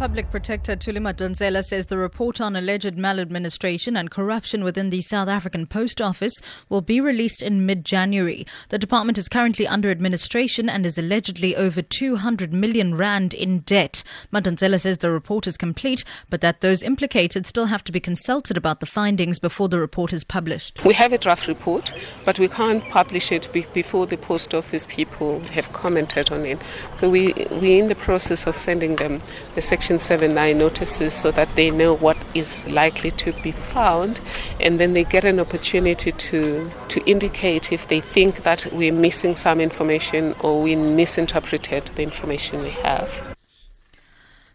Public Protector Thuli Madonsela says the report on alleged maladministration and corruption within the South African Post Office will be released in mid January. The department is currently under administration and is allegedly over 200 million rand in debt. Madonsela says the report is complete, but that those implicated still have to be consulted about the findings before the report is published. We have a draft report, but we can't publish it before the Post Office people have commented on it. So we, we're in the process of sending them the section Section 79 notices so that they know what is likely to be found and then they get an opportunity to, to indicate if they think that we're missing some information or we misinterpreted the information we have.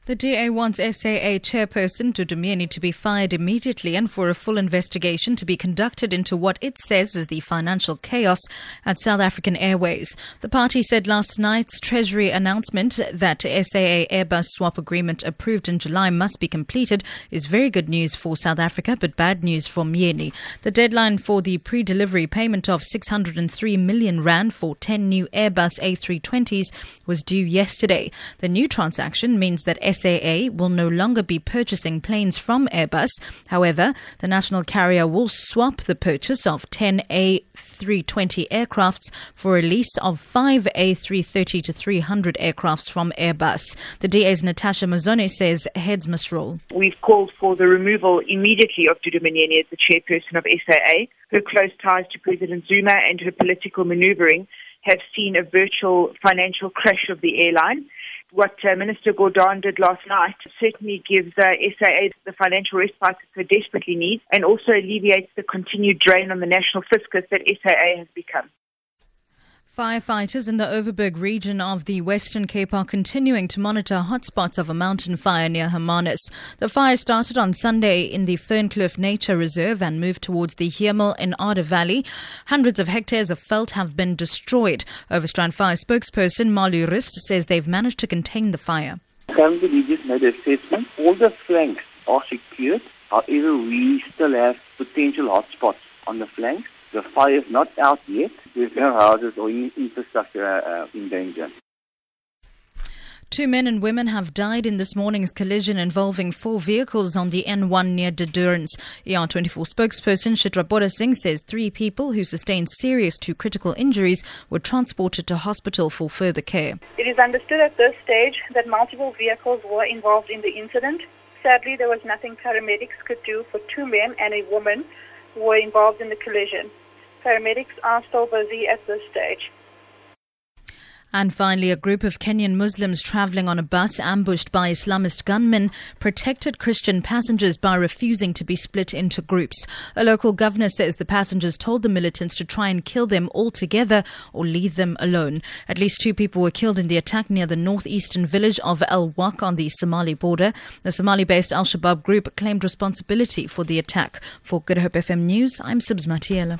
The DA wants SAA chairperson Dudu Myeni to be fired immediately and for a full investigation to be conducted into what it says is the financial chaos at South African Airways. The party said last night's Treasury announcement that SAA Airbus swap agreement approved in July must be completed is very good news for South Africa but bad news for Myeni. The deadline for the pre-delivery payment of 603 million rand for 10 new Airbus A320s was due yesterday. The new transaction means that SAA will no longer be purchasing planes from Airbus. However, the national carrier will swap the purchase of 10 A320 aircrafts for a lease of 5 A330 to 300 aircrafts from Airbus. The DA's Natasha Mazzone says heads must roll. We've called for the removal immediately of Dudu Myeni as the chairperson of SAA. Her close ties to President Zuma and her political maneuvering have seen a virtual financial crash of the airline what uh, Minister Gordhan did last night certainly gives uh, SAA the financial respite it so desperately needs and also alleviates the continued drain on the national fiscus that SAA has become. Firefighters in the Overberg region of the Western Cape are continuing to monitor hotspots of a mountain fire near Hermanus. The fire started on Sunday in the Fernkloof Nature Reserve and moved towards the Hemel en Aarde Valley. Hundreds of hectares of veld have been destroyed. Overstrand Fire spokesperson Malu Rist says they've managed to contain the fire. Currently, we just made an assessment. All the flanks are secured. However, we still have potential hotspots on the flanks. The fire is not out yet. There's no houses or infrastructure uh, in danger. Two men and women have died in this morning's collision involving four vehicles on the N1 near De Doorns. ER24 spokesperson Shitra Singh says three people who sustained serious to critical injuries were transported to hospital for further care. It is understood at this stage that multiple vehicles were involved in the incident. Sadly, there was nothing paramedics could do for two men and a woman who were involved in the collision. Paramedics are still busy at this stage. And finally, a group of Kenyan Muslims traveling on a bus ambushed by Islamist gunmen protected Christian passengers by refusing to be split into groups. A local governor says the passengers told the militants to try and kill them all together or leave them alone. At least two people were killed in the attack near the northeastern village of El Wak on the Somali border. The Somali based Al Shabaab group claimed responsibility for the attack. For Good Hope FM News, I'm Sibs Matiela.